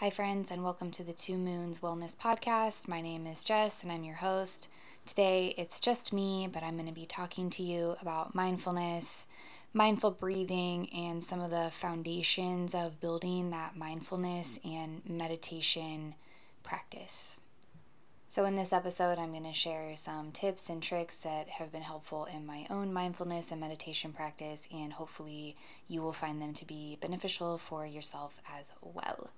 Hi, friends, and welcome to the Two Moons Wellness Podcast. My name is Jess, and I'm your host. Today, it's just me, but I'm going to be talking to you about mindfulness, mindful breathing, and some of the foundations of building that mindfulness and meditation practice. So, in this episode, I'm going to share some tips and tricks that have been helpful in my own mindfulness and meditation practice, and hopefully, you will find them to be beneficial for yourself as well.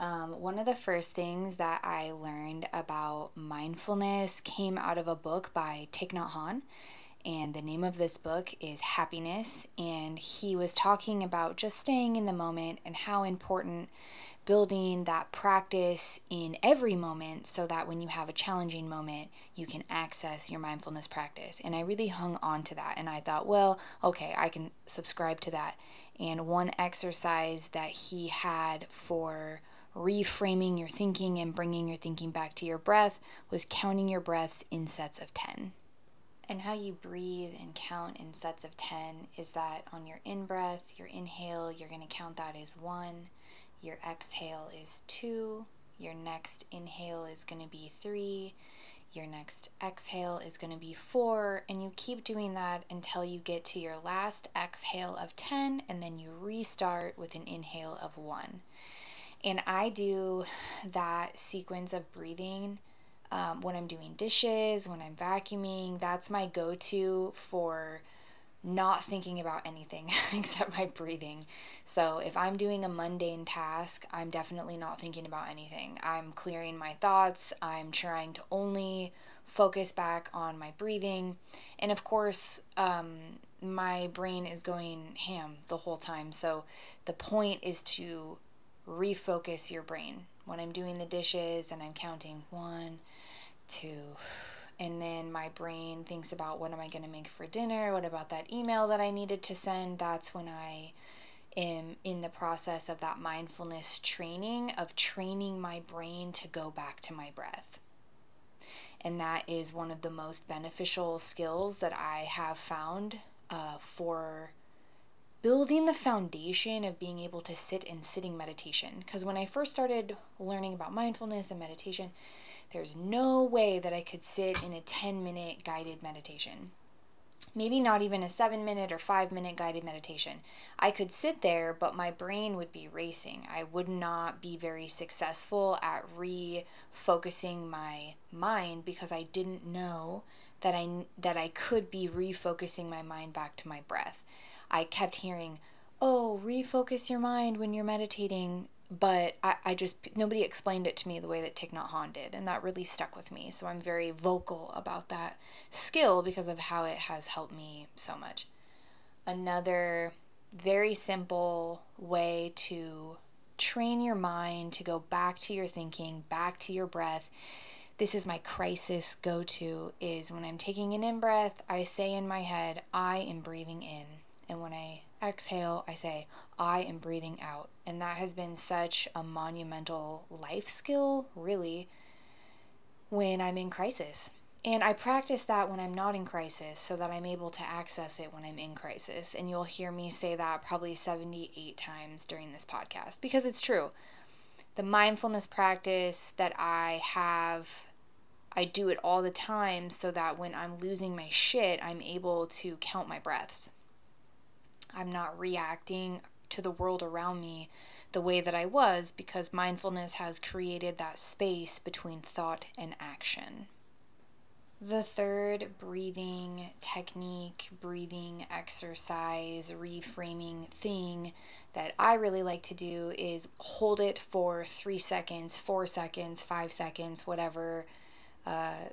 Um, one of the first things that I learned about mindfulness came out of a book by Thich Nhat Hanh. And the name of this book is Happiness. And he was talking about just staying in the moment and how important building that practice in every moment so that when you have a challenging moment, you can access your mindfulness practice. And I really hung on to that. And I thought, well, okay, I can subscribe to that. And one exercise that he had for reframing your thinking and bringing your thinking back to your breath was counting your breaths in sets of 10. And how you breathe and count in sets of 10 is that on your in breath, your inhale, you're going to count that as one. Your exhale is two. Your next inhale is going to be three. Your next exhale is going to be four. And you keep doing that until you get to your last exhale of 10. And then you restart with an inhale of one. And I do that sequence of breathing um, when I'm doing dishes, when I'm vacuuming. That's my go to for not thinking about anything except my breathing. So if I'm doing a mundane task, I'm definitely not thinking about anything. I'm clearing my thoughts, I'm trying to only focus back on my breathing. And of course, um, my brain is going ham the whole time. So the point is to refocus your brain. When I'm doing the dishes and I'm counting one, two, and then my brain thinks about what am I going to make for dinner? What about that email that I needed to send? That's when I am in the process of that mindfulness training of training my brain to go back to my breath. And that is one of the most beneficial skills that I have found uh, for building the foundation of being able to sit in sitting meditation. Because when I first started learning about mindfulness and meditation, there's no way that I could sit in a 10 minute guided meditation. Maybe not even a seven minute or five minute guided meditation. I could sit there, but my brain would be racing. I would not be very successful at refocusing my mind because I didn't know that I that I could be refocusing my mind back to my breath. I kept hearing, oh, refocus your mind when you're meditating. But I, I just, nobody explained it to me the way that Thich Nhat Hanh did. And that really stuck with me. So I'm very vocal about that skill because of how it has helped me so much. Another very simple way to train your mind to go back to your thinking, back to your breath. This is my crisis go to is when I'm taking an in breath, I say in my head, I am breathing in. And when I exhale, I say, I am breathing out. And that has been such a monumental life skill, really, when I'm in crisis. And I practice that when I'm not in crisis so that I'm able to access it when I'm in crisis. And you'll hear me say that probably 78 times during this podcast because it's true. The mindfulness practice that I have, I do it all the time so that when I'm losing my shit, I'm able to count my breaths. I'm not reacting to the world around me the way that I was because mindfulness has created that space between thought and action. The third breathing technique, breathing exercise, reframing thing that I really like to do is hold it for three seconds, four seconds, five seconds, whatever uh,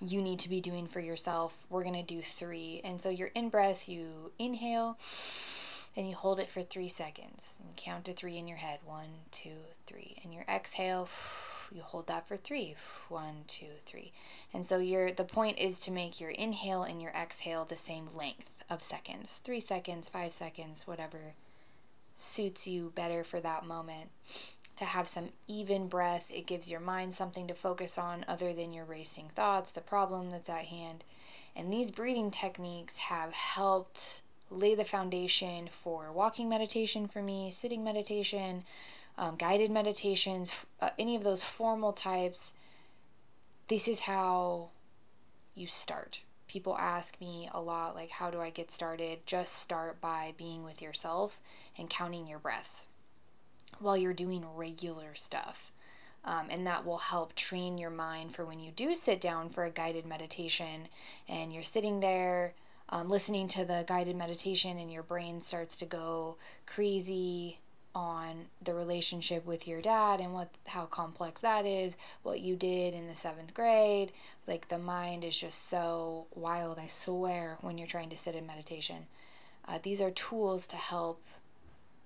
you need to be doing for yourself. We're going to do three. And so your in breath, you inhale and you hold it for three seconds. And count to three in your head one, two, three. And your exhale, you hold that for three. One, two, three. And so your the point is to make your inhale and your exhale the same length of seconds. Three seconds, five seconds, whatever suits you better for that moment to have some even breath. It gives your mind something to focus on other than your racing thoughts, the problem that's at hand. And these breathing techniques have helped lay the foundation for walking meditation for me, sitting meditation, um, guided meditations, uh, any of those formal types, this is how you start. People ask me a lot, like, how do I get started? Just start by being with yourself and counting your breaths while you're doing regular stuff. Um, and that will help train your mind for when you do sit down for a guided meditation and you're sitting there um, listening to the guided meditation and your brain starts to go crazy on the relationship with your dad and what how complex that is what you did in the 7th grade like the mind is just so wild i swear when you're trying to sit in meditation uh, these are tools to help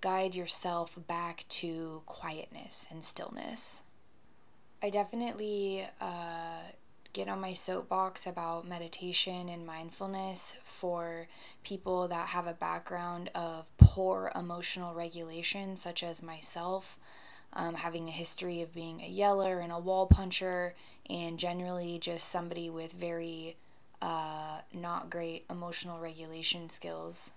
guide yourself back to quietness and stillness i definitely uh, get on my soapbox about meditation and mindfulness for people that have a background of poor emotional regulation, such as myself, um, having a history of being a yeller and a wall puncher, and generally just somebody with very uh, not great emotional regulation skills.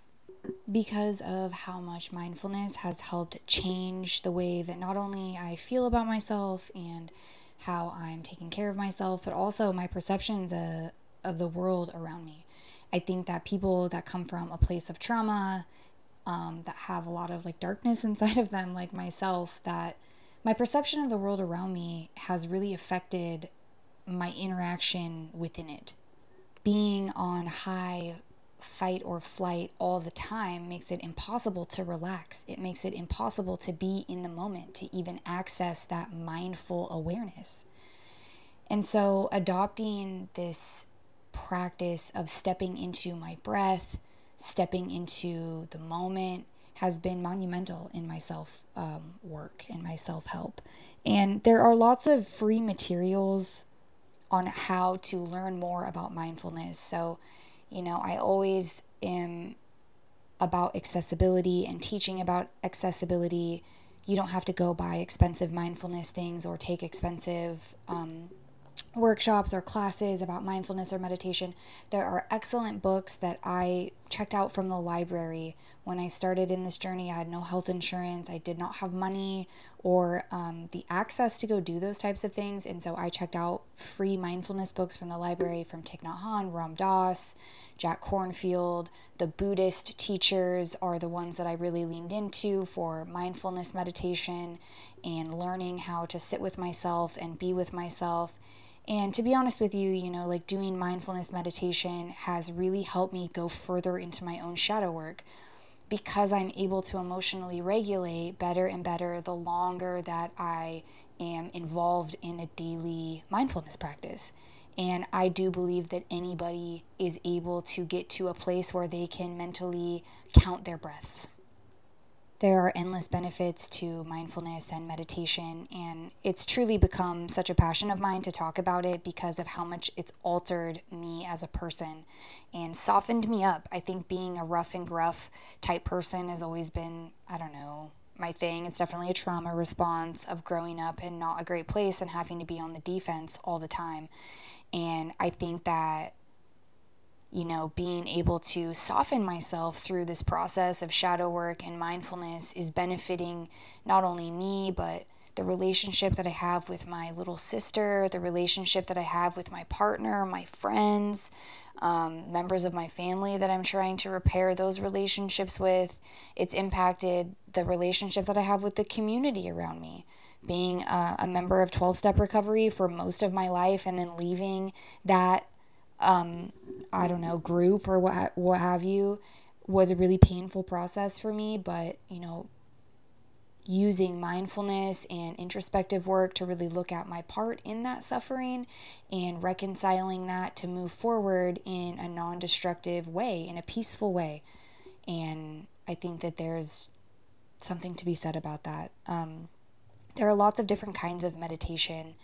Because of how much mindfulness has helped change the way that not only I feel about myself and how I'm taking care of myself, but also my perceptions uh, of the world around me. I think that people that come from a place of trauma, um, that have a lot of like darkness inside of them, like myself, that my perception of the world around me has really affected my interaction within it. Being on high fight or flight all the time makes it impossible to relax. It makes it impossible to be in the moment, to even access that mindful awareness. And so, adopting this practice of stepping into my breath, stepping into the moment, has been monumental in my self um, work and my self help. And there are lots of free materials on how to learn more about mindfulness. So, you know, I always am about accessibility and teaching about accessibility. You don't have to go buy expensive mindfulness things or take expensive um, workshops or classes about mindfulness or meditation. There are excellent books that I checked out from the library. When I started in this journey, I had no health insurance, I did not have money or um, the access to go do those types of things. And so I checked out free mindfulness books from the library from Thich Nhat Hanh, Ram Dass, Jack Kornfield. The Buddhist teachers are the ones that I really leaned into for mindfulness meditation and learning how to sit with myself and be with myself and to be honest with you, you know, like doing mindfulness meditation has really helped me go further into my own shadow work because I'm able to emotionally regulate better and better the longer that I am involved in a daily mindfulness practice. And I do believe that anybody is able to get to a place where they can mentally count their breaths there are endless benefits to mindfulness and meditation, and it's truly become such a passion of mine to talk about it because of how much it's altered me as a person and softened me up. I think being a rough and gruff type person has always been, I don't know, my thing. It's definitely a trauma response of growing up in not a great place and having to be on the defense all the time. And I think that you know, being able to soften myself through this process of shadow work and mindfulness is benefiting not only me, but the relationship that I have with my little sister, the relationship that I have with my partner, my friends, um, members of my family that I'm trying to repair those relationships with. It's impacted the relationship that I have with the community around me. Being a, a member of 12 step recovery for most of my life and then leaving that um, I don't know, group or what, what have you was a really painful process for me. But, you know, using mindfulness and introspective work to really look at my part in that suffering and reconciling that to move forward in a non destructive way, in a peaceful way. And I think that there's something to be said about that. Um, there are lots of different kinds of meditation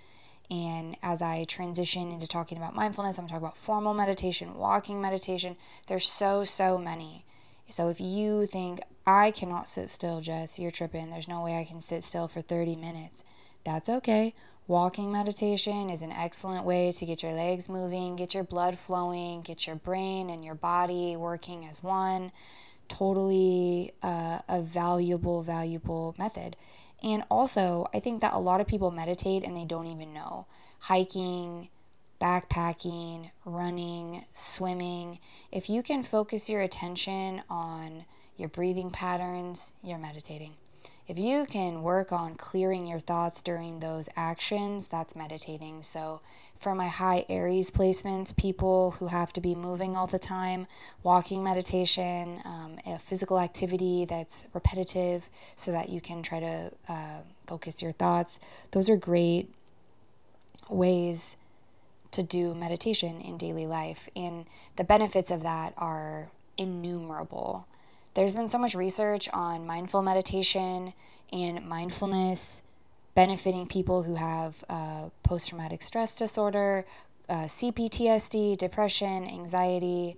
and as I transition into talking about mindfulness, I'm talking about formal meditation, walking meditation. There's so, so many. So if you think, I cannot sit still, Jess, you're tripping. There's no way I can sit still for 30 minutes. That's okay. Walking meditation is an excellent way to get your legs moving, get your blood flowing, get your brain and your body working as one. Totally uh, a valuable, valuable method. And also, I think that a lot of people meditate and they don't even know. Hiking, backpacking, running, swimming, if you can focus your attention on your breathing patterns, you're meditating. If you can work on clearing your thoughts during those actions, that's meditating. So, for my high Aries placements, people who have to be moving all the time, walking meditation, um, a physical activity that's repetitive so that you can try to uh, focus your thoughts, those are great ways to do meditation in daily life. And the benefits of that are innumerable. There's been so much research on mindful meditation and mindfulness benefiting people who have uh, post traumatic stress disorder, uh, CPTSD, depression, anxiety.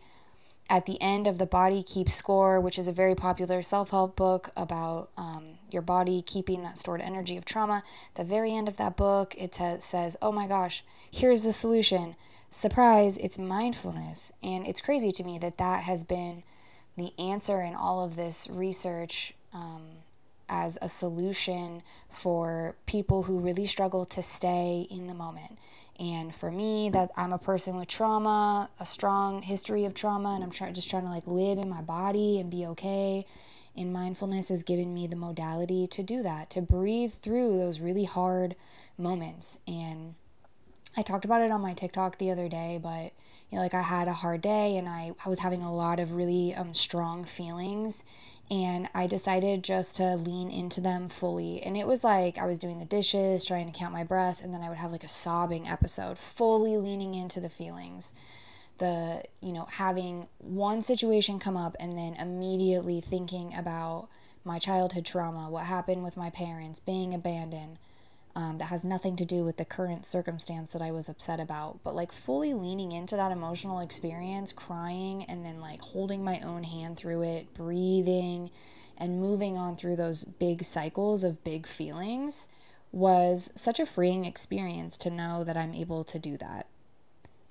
At the end of The Body Keeps Score, which is a very popular self help book about um, your body keeping that stored energy of trauma, the very end of that book, it t- says, Oh my gosh, here's the solution. Surprise, it's mindfulness. And it's crazy to me that that has been the answer in all of this research um, as a solution for people who really struggle to stay in the moment. And for me, that I'm a person with trauma, a strong history of trauma, and I'm try- just trying to like live in my body and be okay. And mindfulness has given me the modality to do that, to breathe through those really hard moments. And I talked about it on my TikTok the other day, but you know, like I had a hard day and I, I was having a lot of really um, strong feelings and I decided just to lean into them fully. And it was like I was doing the dishes, trying to count my breaths, and then I would have like a sobbing episode, fully leaning into the feelings. The, you know, having one situation come up and then immediately thinking about my childhood trauma, what happened with my parents, being abandoned, um, that has nothing to do with the current circumstance that I was upset about, but like fully leaning into that emotional experience, crying, and then like holding my own hand through it, breathing, and moving on through those big cycles of big feelings was such a freeing experience to know that I'm able to do that.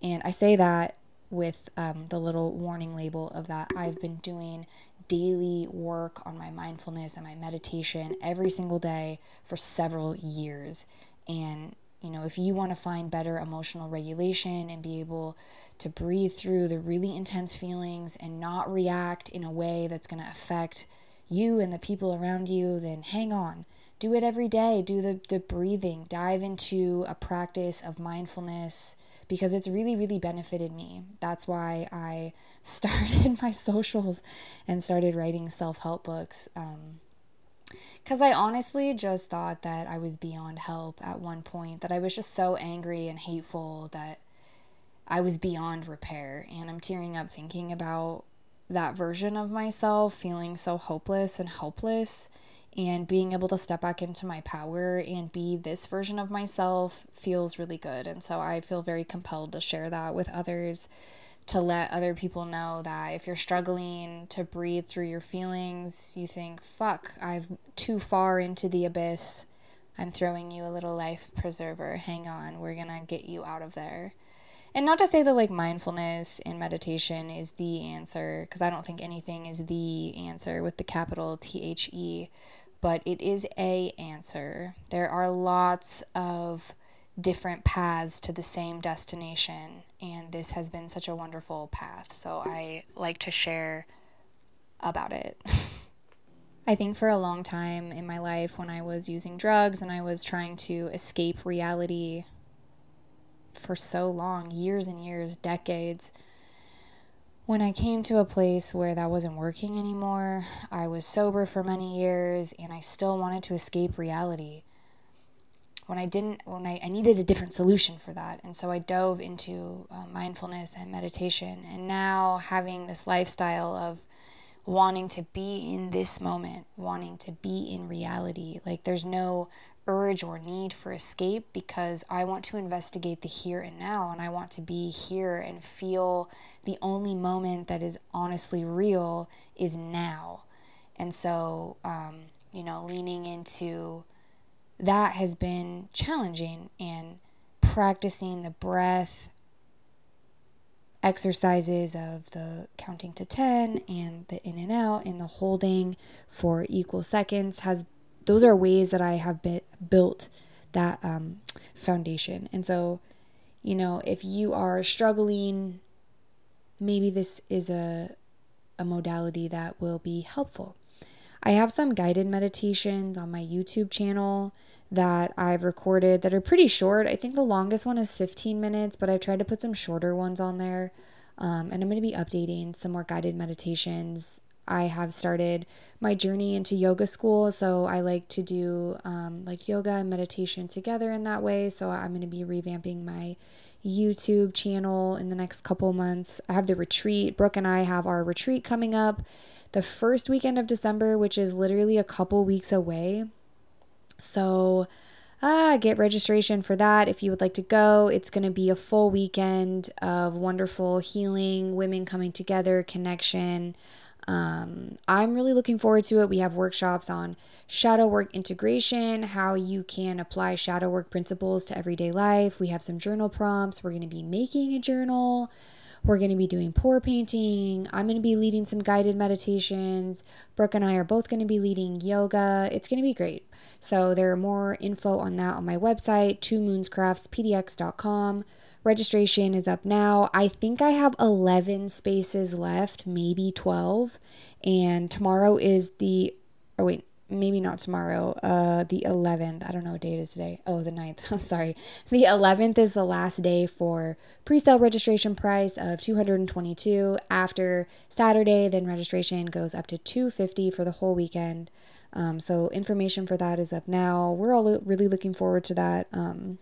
And I say that with um, the little warning label of that I've been doing daily work on my mindfulness and my meditation every single day for several years. And, you know, if you want to find better emotional regulation and be able to breathe through the really intense feelings and not react in a way that's going to affect you and the people around you, then hang on. Do it every day. Do the, the breathing. Dive into a practice of mindfulness because it's really, really benefited me. That's why I started my socials and started writing self help books. because um, I honestly just thought that I was beyond help at one point, that I was just so angry and hateful that I was beyond repair. And I'm tearing up thinking about that version of myself, feeling so hopeless and helpless and being able to step back into my power and be this version of myself feels really good. And so I feel very compelled to share that with others, to let other people know that if you're struggling to breathe through your feelings, you think, fuck, I'm too far into the abyss. I'm throwing you a little life preserver. Hang on, we're gonna get you out of there. And not to say that like mindfulness and meditation is the answer, because I don't think anything is the answer with the capital T H E but it is a answer. There are lots of different paths to the same destination, and this has been such a wonderful path. So I like to share about it. I think for a long time in my life, when I was using drugs and I was trying to escape reality for so long years and years, decades when I came to a place where that wasn't working anymore, I was sober for many years and I still wanted to escape reality. When I didn't, when I, I needed a different solution for that. And so I dove into uh, mindfulness and meditation. And now having this lifestyle of wanting to be in this moment, wanting to be in reality, like there's no urge or need for escape because I want to investigate the here and now and I want to be here and feel the only moment that is honestly real is now. And so, um, you know, leaning into that has been challenging and practicing the breath exercises of the counting to 10 and the in and out and the holding for equal seconds has those are ways that I have been, built that um, foundation. And so, you know, if you are struggling, maybe this is a, a modality that will be helpful. I have some guided meditations on my YouTube channel that I've recorded that are pretty short. I think the longest one is 15 minutes, but I've tried to put some shorter ones on there. Um, and I'm going to be updating some more guided meditations. I have started my journey into yoga school, so I like to do um, like yoga and meditation together in that way. So I'm going to be revamping my YouTube channel in the next couple months. I have the retreat. Brooke and I have our retreat coming up the first weekend of December, which is literally a couple weeks away. So, ah, get registration for that if you would like to go. It's going to be a full weekend of wonderful healing, women coming together, connection. Um, I'm really looking forward to it. We have workshops on shadow work integration, how you can apply shadow work principles to everyday life. We have some journal prompts. We're going to be making a journal. We're going to be doing pour painting. I'm going to be leading some guided meditations. Brooke and I are both going to be leading yoga. It's going to be great. So there are more info on that on my website, twomoonscraftspdx.com. Registration is up now. I think I have 11 spaces left, maybe 12. And tomorrow is the, oh wait, maybe not tomorrow, uh, the 11th. I don't know what date it is today. Oh, the 9th. Sorry. The 11th is the last day for pre-sale registration price of 222. After Saturday, then registration goes up to 250 for the whole weekend. Um, so information for that is up now. We're all really looking forward to that. Um,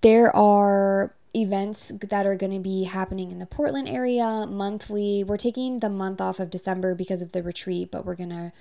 there are events that are going to be happening in the Portland area monthly. We're taking the month off of December because of the retreat, but we're going to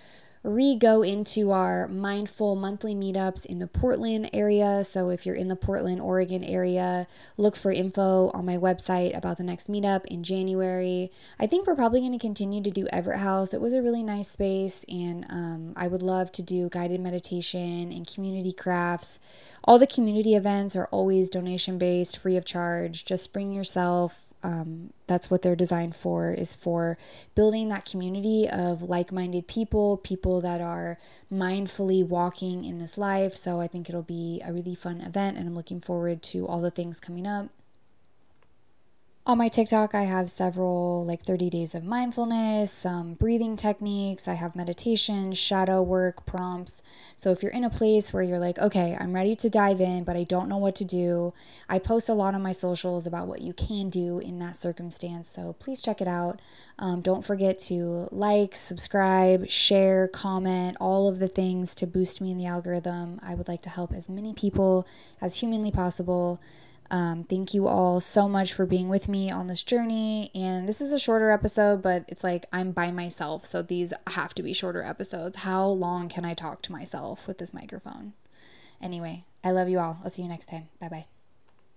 re go into our mindful monthly meetups in the Portland area. So if you're in the Portland, Oregon area, look for info on my website about the next meetup in January. I think we're probably going to continue to do Everett House. It was a really nice space, and um, I would love to do guided meditation and community crafts. All the community events are always donation based, free of charge. Just bring yourself. Um, that's what they're designed for, is for building that community of like minded people, people that are mindfully walking in this life. So I think it'll be a really fun event, and I'm looking forward to all the things coming up. On my TikTok, I have several like 30 days of mindfulness, some breathing techniques. I have meditation, shadow work, prompts. So if you're in a place where you're like, okay, I'm ready to dive in, but I don't know what to do, I post a lot on my socials about what you can do in that circumstance. So please check it out. Um, don't forget to like, subscribe, share, comment, all of the things to boost me in the algorithm. I would like to help as many people as humanly possible. Um, thank you all so much for being with me on this journey. And this is a shorter episode, but it's like I'm by myself. So these have to be shorter episodes. How long can I talk to myself with this microphone? Anyway, I love you all. I'll see you next time. Bye bye.